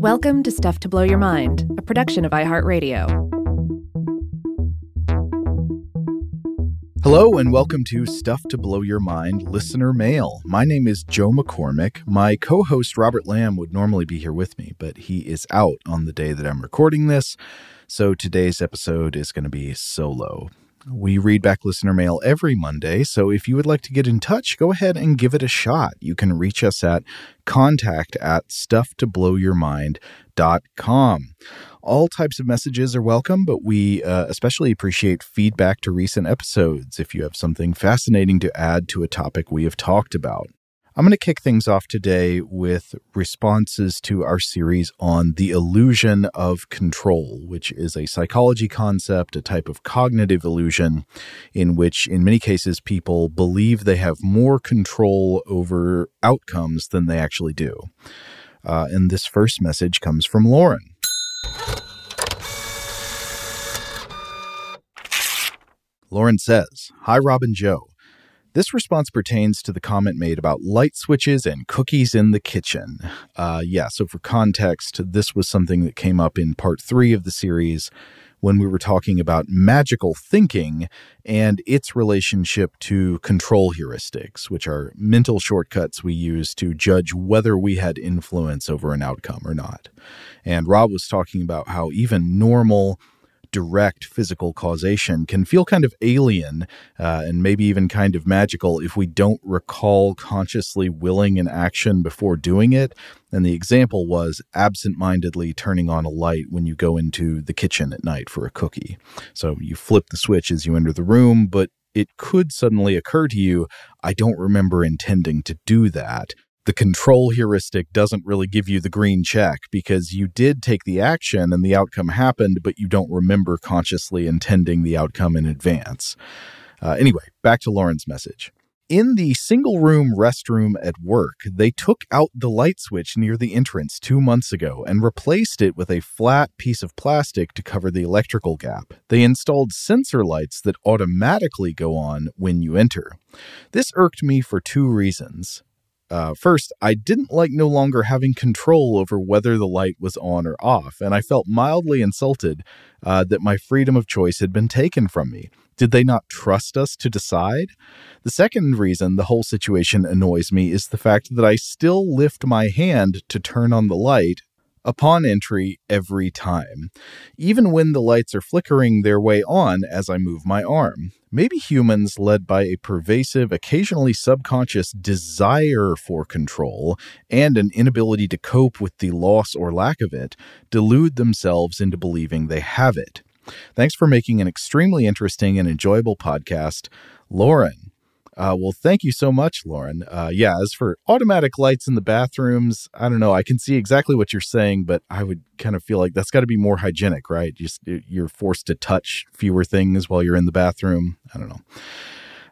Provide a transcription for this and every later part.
Welcome to Stuff to Blow Your Mind, a production of iHeartRadio. Hello, and welcome to Stuff to Blow Your Mind Listener Mail. My name is Joe McCormick. My co host Robert Lamb would normally be here with me, but he is out on the day that I'm recording this. So today's episode is going to be solo. We read back listener mail every Monday, so if you would like to get in touch, go ahead and give it a shot. You can reach us at contact at stufftoblowyourmind.com. All types of messages are welcome, but we uh, especially appreciate feedback to recent episodes if you have something fascinating to add to a topic we have talked about. I'm going to kick things off today with responses to our series on the illusion of control, which is a psychology concept, a type of cognitive illusion in which, in many cases, people believe they have more control over outcomes than they actually do. Uh, and this first message comes from Lauren. Lauren says, Hi, Robin Joe. This response pertains to the comment made about light switches and cookies in the kitchen. Uh, yeah, so for context, this was something that came up in part three of the series when we were talking about magical thinking and its relationship to control heuristics, which are mental shortcuts we use to judge whether we had influence over an outcome or not. And Rob was talking about how even normal direct physical causation can feel kind of alien uh, and maybe even kind of magical if we don't recall consciously willing an action before doing it. And the example was absent mindedly turning on a light when you go into the kitchen at night for a cookie. So you flip the switch as you enter the room, but it could suddenly occur to you, I don't remember intending to do that the control heuristic doesn't really give you the green check because you did take the action and the outcome happened, but you don't remember consciously intending the outcome in advance. Uh, anyway, back to Lauren's message. In the single room restroom at work, they took out the light switch near the entrance two months ago and replaced it with a flat piece of plastic to cover the electrical gap. They installed sensor lights that automatically go on when you enter. This irked me for two reasons. Uh, first, I didn't like no longer having control over whether the light was on or off, and I felt mildly insulted uh, that my freedom of choice had been taken from me. Did they not trust us to decide? The second reason the whole situation annoys me is the fact that I still lift my hand to turn on the light upon entry every time, even when the lights are flickering their way on as I move my arm. Maybe humans, led by a pervasive, occasionally subconscious desire for control and an inability to cope with the loss or lack of it, delude themselves into believing they have it. Thanks for making an extremely interesting and enjoyable podcast. Lauren, uh, well, thank you so much, Lauren. Uh, yeah, as for automatic lights in the bathrooms, I don't know. I can see exactly what you're saying, but I would kind of feel like that's got to be more hygienic, right? Just you're forced to touch fewer things while you're in the bathroom. I don't know.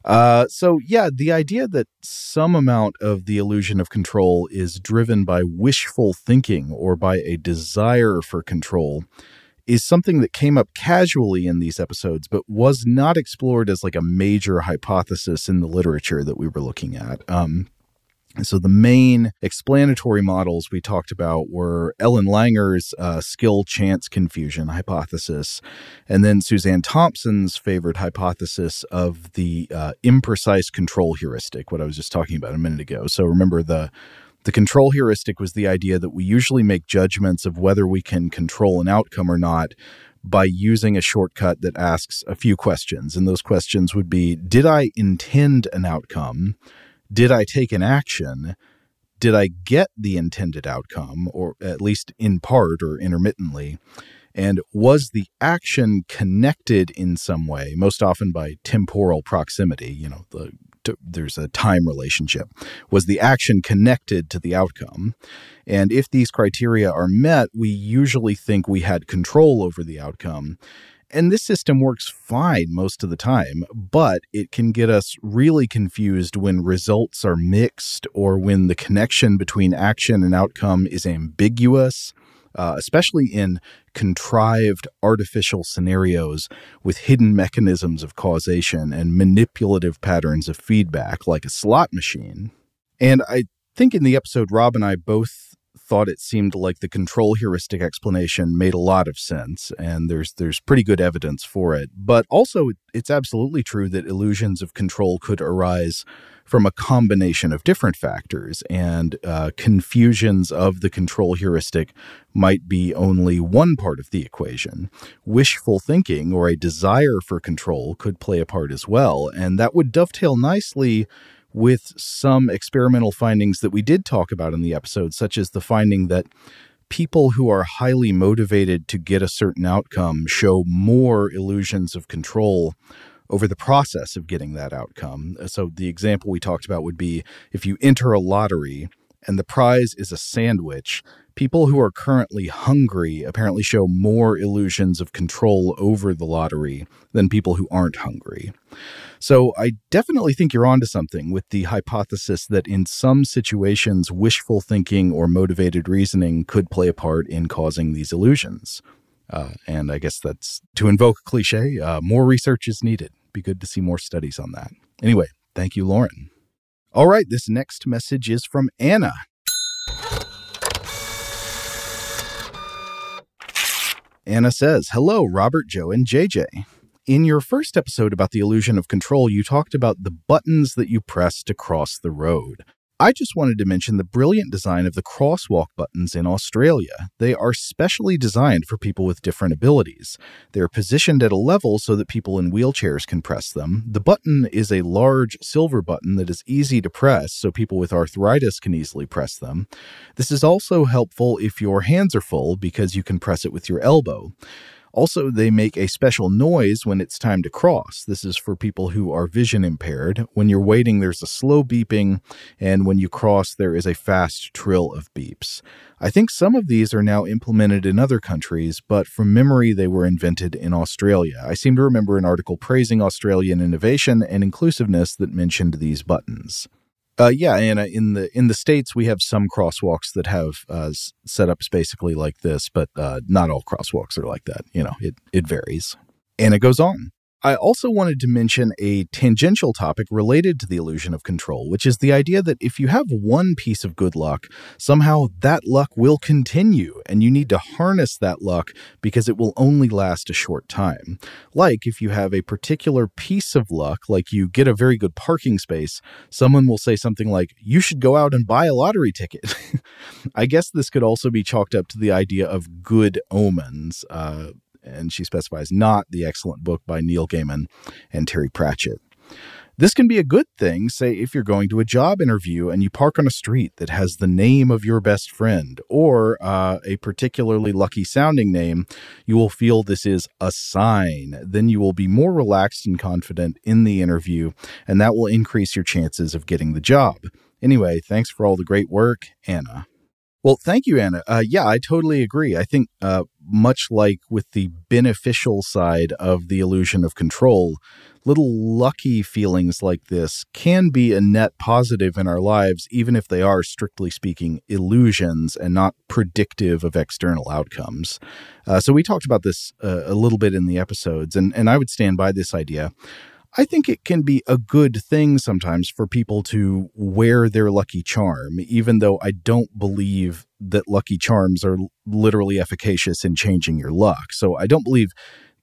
Uh, so, yeah, the idea that some amount of the illusion of control is driven by wishful thinking or by a desire for control is something that came up casually in these episodes, but was not explored as like a major hypothesis in the literature that we were looking at. Um, so the main explanatory models we talked about were Ellen Langer's uh, skill chance confusion hypothesis, and then Suzanne Thompson's favorite hypothesis of the uh, imprecise control heuristic, what I was just talking about a minute ago. So remember the the control heuristic was the idea that we usually make judgments of whether we can control an outcome or not by using a shortcut that asks a few questions. And those questions would be Did I intend an outcome? Did I take an action? Did I get the intended outcome, or at least in part or intermittently? And was the action connected in some way, most often by temporal proximity? You know, the to, there's a time relationship. Was the action connected to the outcome? And if these criteria are met, we usually think we had control over the outcome. And this system works fine most of the time, but it can get us really confused when results are mixed or when the connection between action and outcome is ambiguous uh, especially in contrived artificial scenarios with hidden mechanisms of causation and manipulative patterns of feedback, like a slot machine. And I think in the episode, Rob and I both thought it seemed like the control heuristic explanation made a lot of sense and there's there's pretty good evidence for it but also it's absolutely true that illusions of control could arise from a combination of different factors, and uh, confusions of the control heuristic might be only one part of the equation. Wishful thinking or a desire for control could play a part as well, and that would dovetail nicely with some experimental findings that we did talk about in the episode, such as the finding that people who are highly motivated to get a certain outcome show more illusions of control over the process of getting that outcome. So, the example we talked about would be if you enter a lottery and the prize is a sandwich, people who are currently hungry apparently show more illusions of control over the lottery than people who aren't hungry. So, I definitely think you're onto something with the hypothesis that in some situations, wishful thinking or motivated reasoning could play a part in causing these illusions. Uh, and I guess that's to invoke a cliche, uh, more research is needed. Be good to see more studies on that. Anyway, thank you, Lauren. All right, this next message is from Anna. Anna says, Hello, Robert, Joe, and JJ. In your first episode about the illusion of control, you talked about the buttons that you press to cross the road. I just wanted to mention the brilliant design of the crosswalk buttons in Australia. They are specially designed for people with different abilities. They're positioned at a level so that people in wheelchairs can press them. The button is a large silver button that is easy to press so people with arthritis can easily press them. This is also helpful if your hands are full because you can press it with your elbow. Also, they make a special noise when it's time to cross. This is for people who are vision impaired. When you're waiting, there's a slow beeping, and when you cross, there is a fast trill of beeps. I think some of these are now implemented in other countries, but from memory, they were invented in Australia. I seem to remember an article praising Australian innovation and inclusiveness that mentioned these buttons. Uh, yeah, and uh, in the in the states we have some crosswalks that have uh, setups basically like this, but uh, not all crosswalks are like that. You know, it it varies, and it goes on. I also wanted to mention a tangential topic related to the illusion of control, which is the idea that if you have one piece of good luck, somehow that luck will continue, and you need to harness that luck because it will only last a short time. Like if you have a particular piece of luck, like you get a very good parking space, someone will say something like, You should go out and buy a lottery ticket. I guess this could also be chalked up to the idea of good omens. Uh, and she specifies not the excellent book by Neil Gaiman and Terry Pratchett. This can be a good thing, say, if you're going to a job interview and you park on a street that has the name of your best friend or uh, a particularly lucky sounding name, you will feel this is a sign. Then you will be more relaxed and confident in the interview, and that will increase your chances of getting the job. Anyway, thanks for all the great work, Anna. Well, thank you, Anna. Uh, yeah, I totally agree. I think, uh, much like with the beneficial side of the illusion of control, little lucky feelings like this can be a net positive in our lives, even if they are, strictly speaking, illusions and not predictive of external outcomes. Uh, so we talked about this uh, a little bit in the episodes, and, and I would stand by this idea. I think it can be a good thing sometimes for people to wear their lucky charm, even though I don't believe that lucky charms are literally efficacious in changing your luck. So I don't believe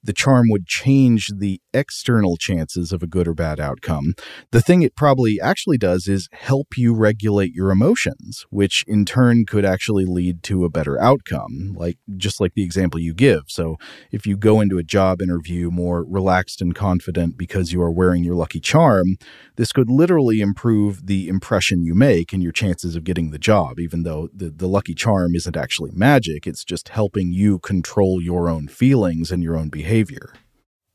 the charm would change the external chances of a good or bad outcome. The thing it probably actually does is help you regulate your emotions, which in turn could actually lead to a better outcome, like just like the example you give. So if you go into a job interview more relaxed and confident because you are wearing your lucky charm, this could literally improve the impression you make and your chances of getting the job, even though the, the lucky charm isn't actually magic. It's just helping you control your own feelings and your own behavior.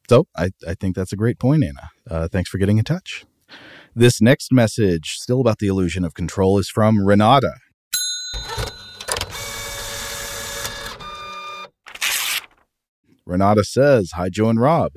So I, I think that's a great point, Anna. Uh, thanks for getting in touch. This next message, still about the illusion of control, is from Renata. Renata says, Hi, Joe and Rob.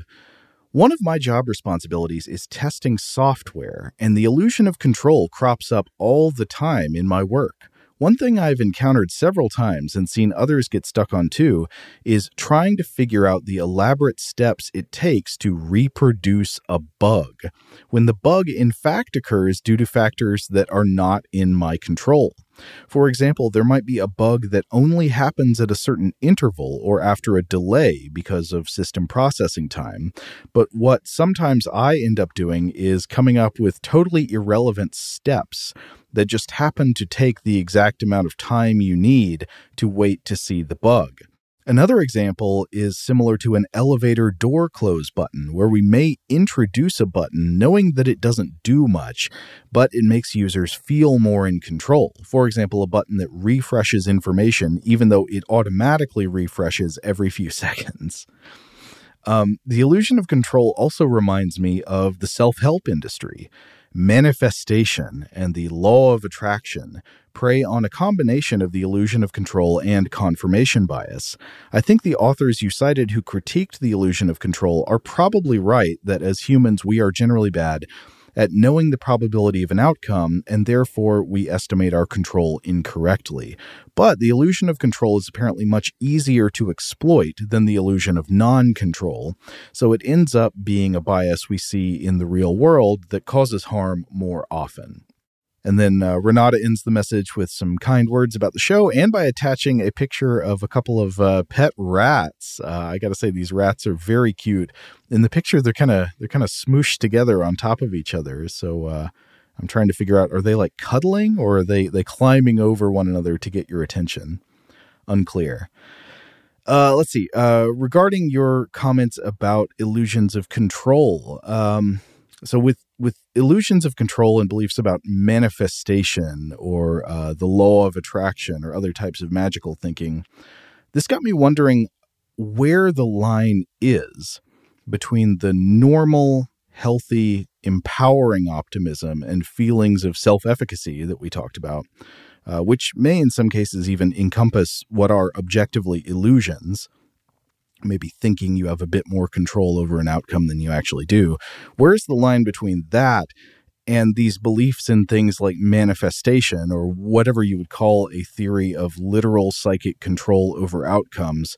One of my job responsibilities is testing software, and the illusion of control crops up all the time in my work. One thing I've encountered several times and seen others get stuck on too is trying to figure out the elaborate steps it takes to reproduce a bug, when the bug in fact occurs due to factors that are not in my control. For example, there might be a bug that only happens at a certain interval or after a delay because of system processing time. But what sometimes I end up doing is coming up with totally irrelevant steps that just happen to take the exact amount of time you need to wait to see the bug. Another example is similar to an elevator door close button, where we may introduce a button knowing that it doesn't do much, but it makes users feel more in control. For example, a button that refreshes information even though it automatically refreshes every few seconds. Um, the illusion of control also reminds me of the self help industry manifestation and the law of attraction prey on a combination of the illusion of control and confirmation bias. I think the authors you cited who critiqued the illusion of control are probably right that as humans we are generally bad at knowing the probability of an outcome, and therefore we estimate our control incorrectly. But the illusion of control is apparently much easier to exploit than the illusion of non control, so it ends up being a bias we see in the real world that causes harm more often. And then uh, Renata ends the message with some kind words about the show and by attaching a picture of a couple of uh, pet rats. Uh, I got to say these rats are very cute. In the picture, they're kind of they're kind of smooshed together on top of each other. So uh, I'm trying to figure out are they like cuddling or are they they climbing over one another to get your attention? Unclear. Uh, let's see. Uh, regarding your comments about illusions of control, um, so with with illusions of control and beliefs about manifestation or uh, the law of attraction or other types of magical thinking, this got me wondering where the line is between the normal, healthy, empowering optimism and feelings of self efficacy that we talked about, uh, which may in some cases even encompass what are objectively illusions maybe thinking you have a bit more control over an outcome than you actually do. Where's the line between that and these beliefs in things like manifestation or whatever you would call a theory of literal psychic control over outcomes,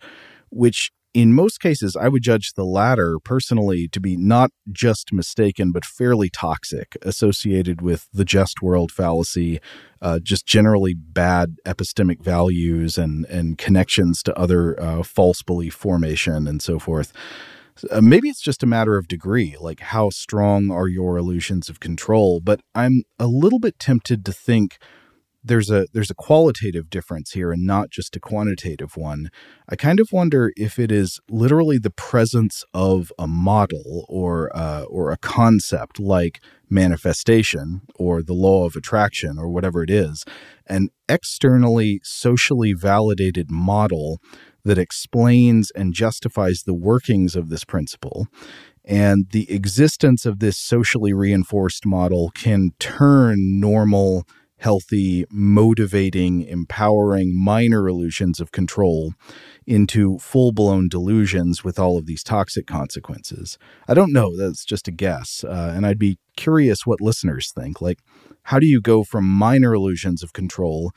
which in most cases, I would judge the latter personally to be not just mistaken, but fairly toxic, associated with the just world fallacy, uh, just generally bad epistemic values and, and connections to other uh, false belief formation and so forth. Uh, maybe it's just a matter of degree, like how strong are your illusions of control, but I'm a little bit tempted to think there's a there's a qualitative difference here and not just a quantitative one. I kind of wonder if it is literally the presence of a model or uh, or a concept like manifestation or the law of attraction or whatever it is, an externally socially validated model that explains and justifies the workings of this principle. And the existence of this socially reinforced model can turn normal healthy, motivating, empowering minor illusions of control into full blown delusions with all of these toxic consequences. I don't know. That's just a guess. Uh, and I'd be curious what listeners think. Like, how do you go from minor illusions of control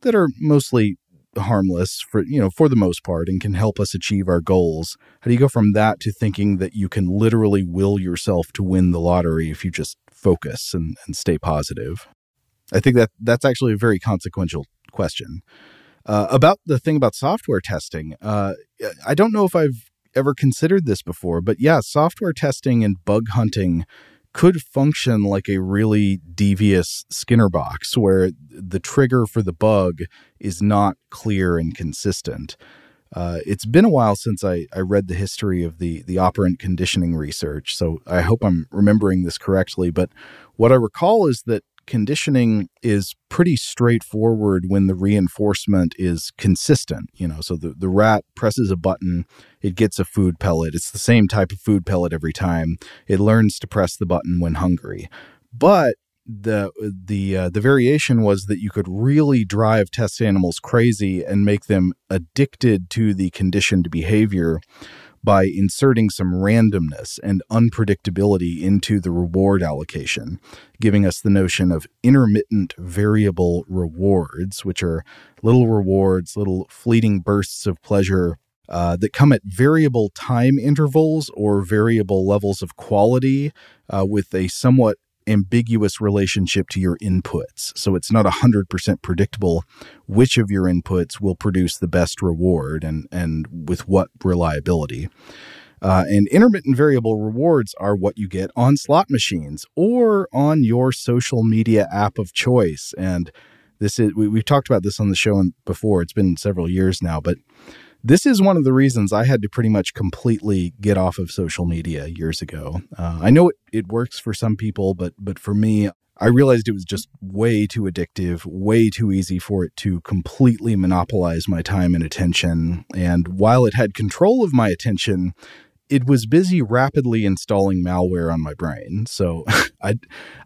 that are mostly harmless for you know for the most part and can help us achieve our goals how do you go from that to thinking that you can literally will yourself to win the lottery if you just focus and, and stay positive i think that that's actually a very consequential question uh, about the thing about software testing uh, i don't know if i've ever considered this before but yeah software testing and bug hunting could function like a really devious Skinner box where the trigger for the bug is not clear and consistent. Uh, it's been a while since I, I read the history of the, the operant conditioning research, so I hope I'm remembering this correctly. But what I recall is that conditioning is pretty straightforward when the reinforcement is consistent. You know, so the, the rat presses a button, it gets a food pellet. It's the same type of food pellet every time. It learns to press the button when hungry. But the the uh, the variation was that you could really drive test animals crazy and make them addicted to the conditioned behavior by inserting some randomness and unpredictability into the reward allocation, giving us the notion of intermittent variable rewards, which are little rewards, little fleeting bursts of pleasure uh, that come at variable time intervals or variable levels of quality uh, with a somewhat ambiguous relationship to your inputs. So it's not 100% predictable which of your inputs will produce the best reward and, and with what reliability. Uh, and intermittent variable rewards are what you get on slot machines or on your social media app of choice. And this is, we, have talked about this on the show before. It's been several years now, but this is one of the reasons I had to pretty much completely get off of social media years ago. Uh, I know it, it works for some people, but but for me, I realized it was just way too addictive, way too easy for it to completely monopolize my time and attention. And while it had control of my attention, it was busy rapidly installing malware on my brain. So I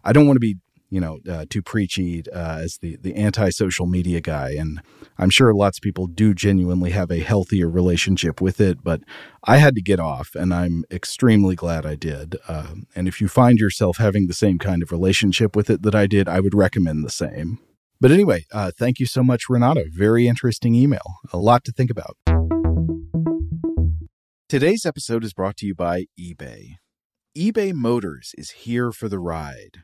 I don't want to be you know, uh, too preachy uh, as the the anti social media guy, and I'm sure lots of people do genuinely have a healthier relationship with it. But I had to get off, and I'm extremely glad I did. Uh, and if you find yourself having the same kind of relationship with it that I did, I would recommend the same. But anyway, uh, thank you so much, Renata. Very interesting email. A lot to think about. Today's episode is brought to you by eBay. eBay Motors is here for the ride.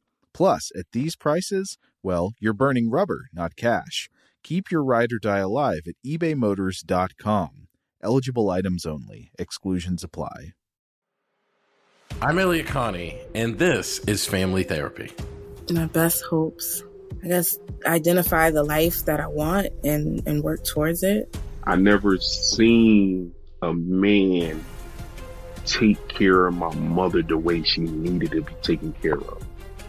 Plus, at these prices, well, you're burning rubber, not cash. Keep your ride or die alive at ebaymotors.com. Eligible items only. Exclusions apply. I'm Elliott Connie, and this is Family Therapy. My best hopes. I guess identify the life that I want and, and work towards it. I never seen a man take care of my mother the way she needed to be taken care of.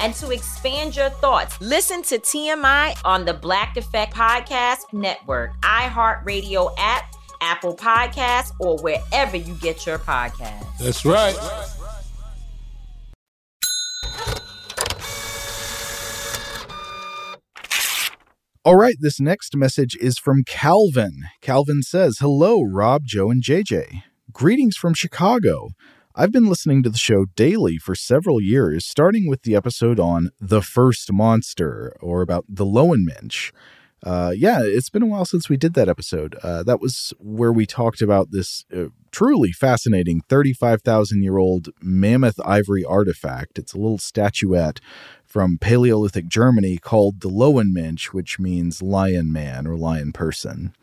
and to expand your thoughts, listen to TMI on the Black Effect Podcast Network, iHeartRadio app, Apple Podcasts, or wherever you get your podcasts. That's right. All right, this next message is from Calvin. Calvin says, Hello, Rob, Joe, and JJ. Greetings from Chicago. I've been listening to the show daily for several years, starting with the episode on The First Monster, or about the Lowenmensch. Uh, yeah, it's been a while since we did that episode. Uh, that was where we talked about this uh, truly fascinating 35,000 year old mammoth ivory artifact. It's a little statuette from Paleolithic Germany called the Lowenmensch, which means lion man or lion person.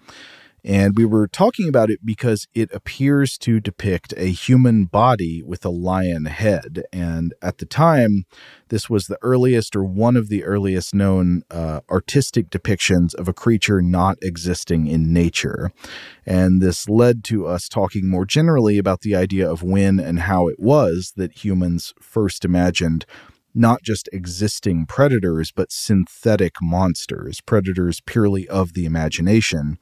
And we were talking about it because it appears to depict a human body with a lion head. And at the time, this was the earliest or one of the earliest known uh, artistic depictions of a creature not existing in nature. And this led to us talking more generally about the idea of when and how it was that humans first imagined not just existing predators, but synthetic monsters, predators purely of the imagination,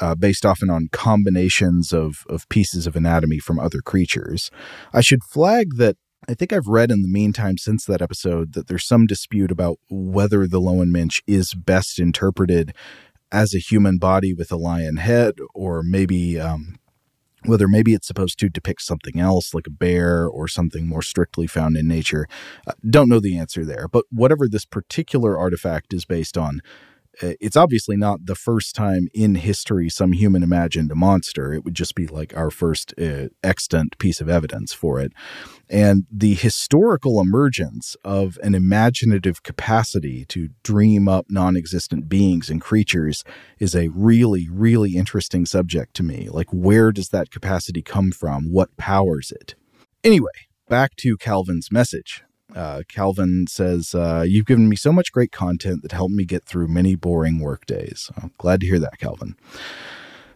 uh, based often on combinations of, of pieces of anatomy from other creatures. I should flag that I think I've read in the meantime since that episode that there's some dispute about whether the Lowenmensch is best interpreted as a human body with a lion head, or maybe um, whether maybe it's supposed to depict something else like a bear or something more strictly found in nature. Uh, don't know the answer there, but whatever this particular artifact is based on, it's obviously not the first time in history some human imagined a monster. It would just be like our first uh, extant piece of evidence for it. And the historical emergence of an imaginative capacity to dream up non existent beings and creatures is a really, really interesting subject to me. Like, where does that capacity come from? What powers it? Anyway, back to Calvin's message. Uh, Calvin says, uh, You've given me so much great content that helped me get through many boring work days. I'm glad to hear that, Calvin.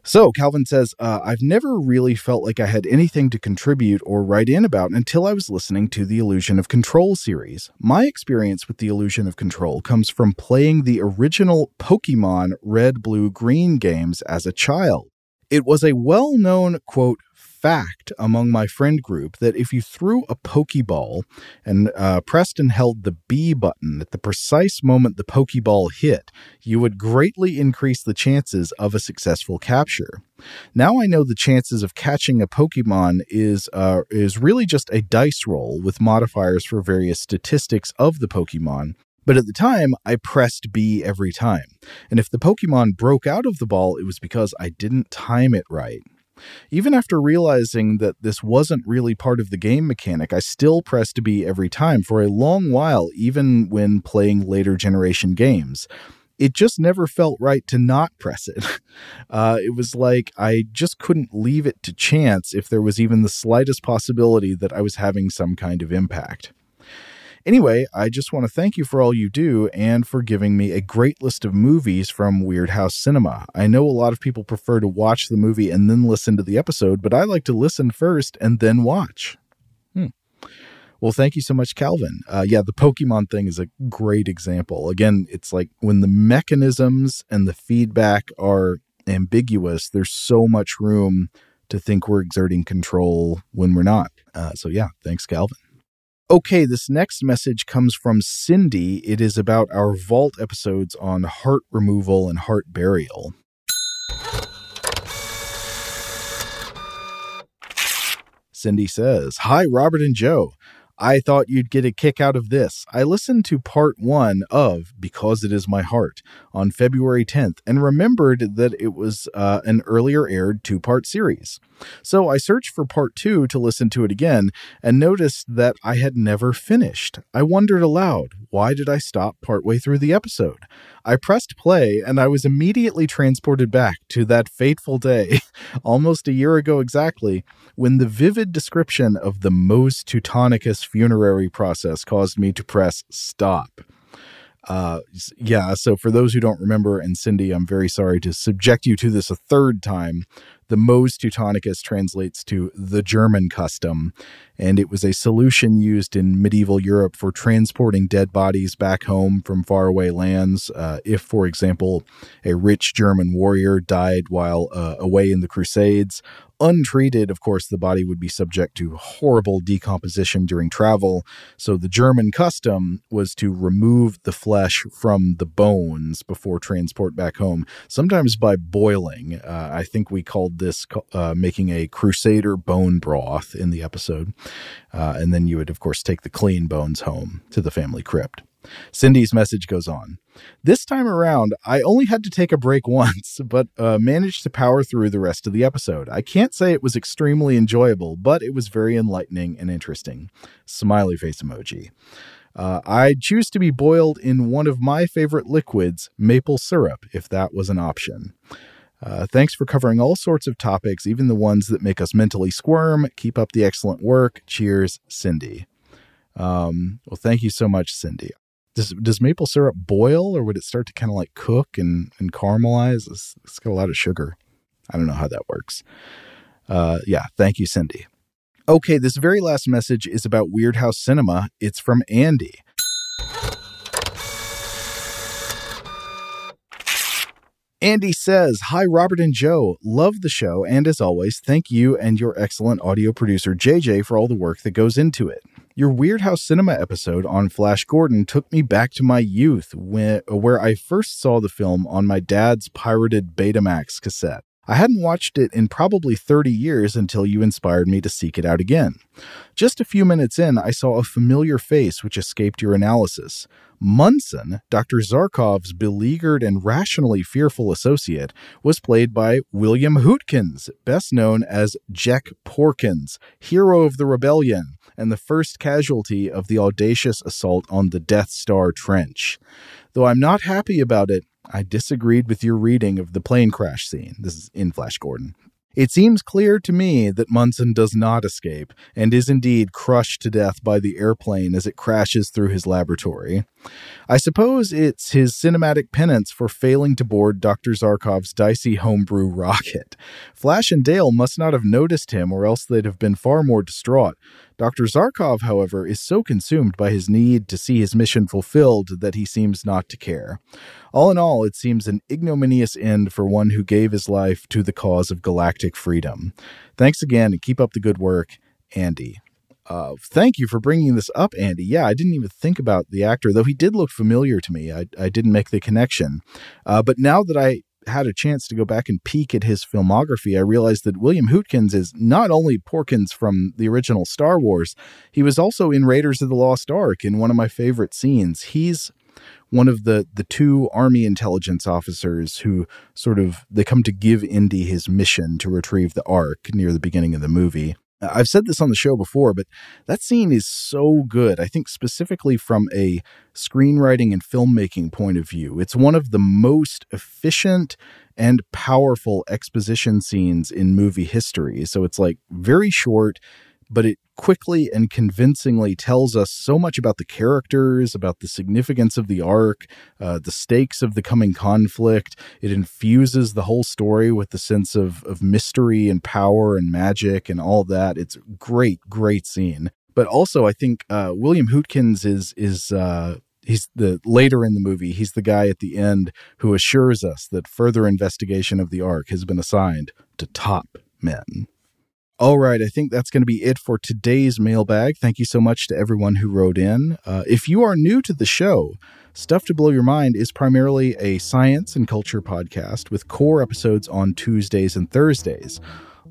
So, Calvin says, uh, I've never really felt like I had anything to contribute or write in about until I was listening to the Illusion of Control series. My experience with the Illusion of Control comes from playing the original Pokemon Red, Blue, Green games as a child. It was a well known, quote, fact among my friend group that if you threw a Pokeball and uh, pressed and held the B button at the precise moment the Pokeball hit, you would greatly increase the chances of a successful capture. Now I know the chances of catching a Pokemon is uh, is really just a dice roll with modifiers for various statistics of the Pokemon, but at the time, I pressed B every time. And if the Pokemon broke out of the ball, it was because I didn't time it right. Even after realizing that this wasn't really part of the game mechanic, I still pressed B every time for a long while, even when playing later generation games. It just never felt right to not press it. Uh, it was like I just couldn't leave it to chance if there was even the slightest possibility that I was having some kind of impact. Anyway, I just want to thank you for all you do and for giving me a great list of movies from Weirdhouse Cinema. I know a lot of people prefer to watch the movie and then listen to the episode, but I like to listen first and then watch. Hmm. Well, thank you so much, Calvin. Uh, yeah, the Pokemon thing is a great example. Again, it's like when the mechanisms and the feedback are ambiguous, there's so much room to think we're exerting control when we're not. Uh, so, yeah, thanks, Calvin. Okay, this next message comes from Cindy. It is about our vault episodes on heart removal and heart burial. Cindy says, Hi, Robert and Joe. I thought you'd get a kick out of this. I listened to part one of Because It Is My Heart on February 10th and remembered that it was uh, an earlier aired two part series. So I searched for part two to listen to it again and noticed that I had never finished. I wondered aloud, why did I stop partway through the episode? I pressed play and I was immediately transported back to that fateful day, almost a year ago exactly, when the vivid description of the Mos Teutonicus funerary process caused me to press stop. Uh, yeah, so for those who don't remember, and Cindy, I'm very sorry to subject you to this a third time. The Mos Teutonicus translates to the German custom, and it was a solution used in medieval Europe for transporting dead bodies back home from faraway lands. Uh, if, for example, a rich German warrior died while uh, away in the Crusades, untreated, of course, the body would be subject to horrible decomposition during travel. So the German custom was to remove the flesh from the bones before transport back home, sometimes by boiling. Uh, I think we called this uh, making a crusader bone broth in the episode. Uh, and then you would, of course, take the clean bones home to the family crypt. Cindy's message goes on. This time around, I only had to take a break once, but uh, managed to power through the rest of the episode. I can't say it was extremely enjoyable, but it was very enlightening and interesting. Smiley face emoji. Uh, I choose to be boiled in one of my favorite liquids, maple syrup, if that was an option. Uh, thanks for covering all sorts of topics, even the ones that make us mentally squirm. Keep up the excellent work. Cheers, Cindy. Um, well, thank you so much, Cindy. Does does maple syrup boil, or would it start to kind of like cook and and caramelize? It's, it's got a lot of sugar. I don't know how that works. Uh, yeah, thank you, Cindy. Okay, this very last message is about Weirdhouse Cinema. It's from Andy. Andy says, Hi, Robert and Joe. Love the show. And as always, thank you and your excellent audio producer, JJ, for all the work that goes into it. Your Weirdhouse Cinema episode on Flash Gordon took me back to my youth, when, where I first saw the film on my dad's pirated Betamax cassette. I hadn't watched it in probably 30 years until you inspired me to seek it out again. Just a few minutes in, I saw a familiar face which escaped your analysis. Munson, Dr. Zarkov's beleaguered and rationally fearful associate, was played by William Hootkins, best known as Jack Porkins, hero of the rebellion and the first casualty of the audacious assault on the Death Star Trench. Though I'm not happy about it, I disagreed with your reading of the plane crash scene. This is in Flash Gordon. It seems clear to me that Munson does not escape and is indeed crushed to death by the airplane as it crashes through his laboratory. I suppose it's his cinematic penance for failing to board Dr. Zarkov's dicey homebrew rocket. Flash and Dale must not have noticed him, or else they'd have been far more distraught. Dr. Zarkov, however, is so consumed by his need to see his mission fulfilled that he seems not to care. All in all, it seems an ignominious end for one who gave his life to the cause of galactic freedom. Thanks again and keep up the good work, Andy. Uh, thank you for bringing this up, Andy. Yeah, I didn't even think about the actor, though he did look familiar to me. I, I didn't make the connection. Uh, but now that I had a chance to go back and peek at his filmography, I realized that William Hootkins is not only Porkins from the original Star Wars, he was also in Raiders of the Lost Ark in one of my favorite scenes. He's one of the the two army intelligence officers who sort of they come to give Indy his mission to retrieve the ark near the beginning of the movie. I've said this on the show before, but that scene is so good. I think specifically from a screenwriting and filmmaking point of view, it's one of the most efficient and powerful exposition scenes in movie history. So it's like very short, but it quickly and convincingly tells us so much about the characters, about the significance of the ark, uh, the stakes of the coming conflict. It infuses the whole story with the sense of, of mystery and power and magic and all that. It's great, great scene. But also, I think uh, William Hootkins is is uh, he's the later in the movie. He's the guy at the end who assures us that further investigation of the ark has been assigned to top men. All right, I think that's going to be it for today's mailbag. Thank you so much to everyone who wrote in. Uh, if you are new to the show, Stuff to Blow Your Mind is primarily a science and culture podcast with core episodes on Tuesdays and Thursdays.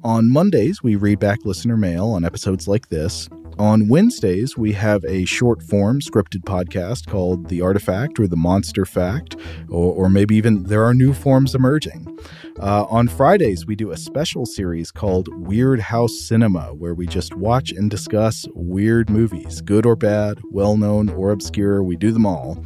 On Mondays, we read back listener mail on episodes like this. On Wednesdays, we have a short form scripted podcast called The Artifact or The Monster Fact, or, or maybe even there are new forms emerging. Uh, on Fridays, we do a special series called Weirdhouse Cinema, where we just watch and discuss weird movies, good or bad, well known or obscure. We do them all.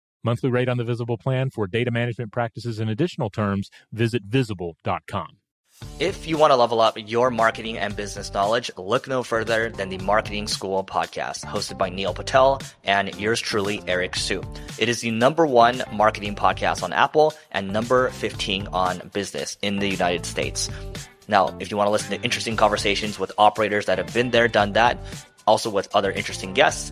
Monthly rate on the Visible plan for data management practices and additional terms, visit visible.com. If you want to level up your marketing and business knowledge, look no further than the Marketing School podcast, hosted by Neil Patel and yours truly, Eric Siu. It is the number one marketing podcast on Apple and number 15 on business in the United States. Now, if you want to listen to interesting conversations with operators that have been there, done that, also with other interesting guests,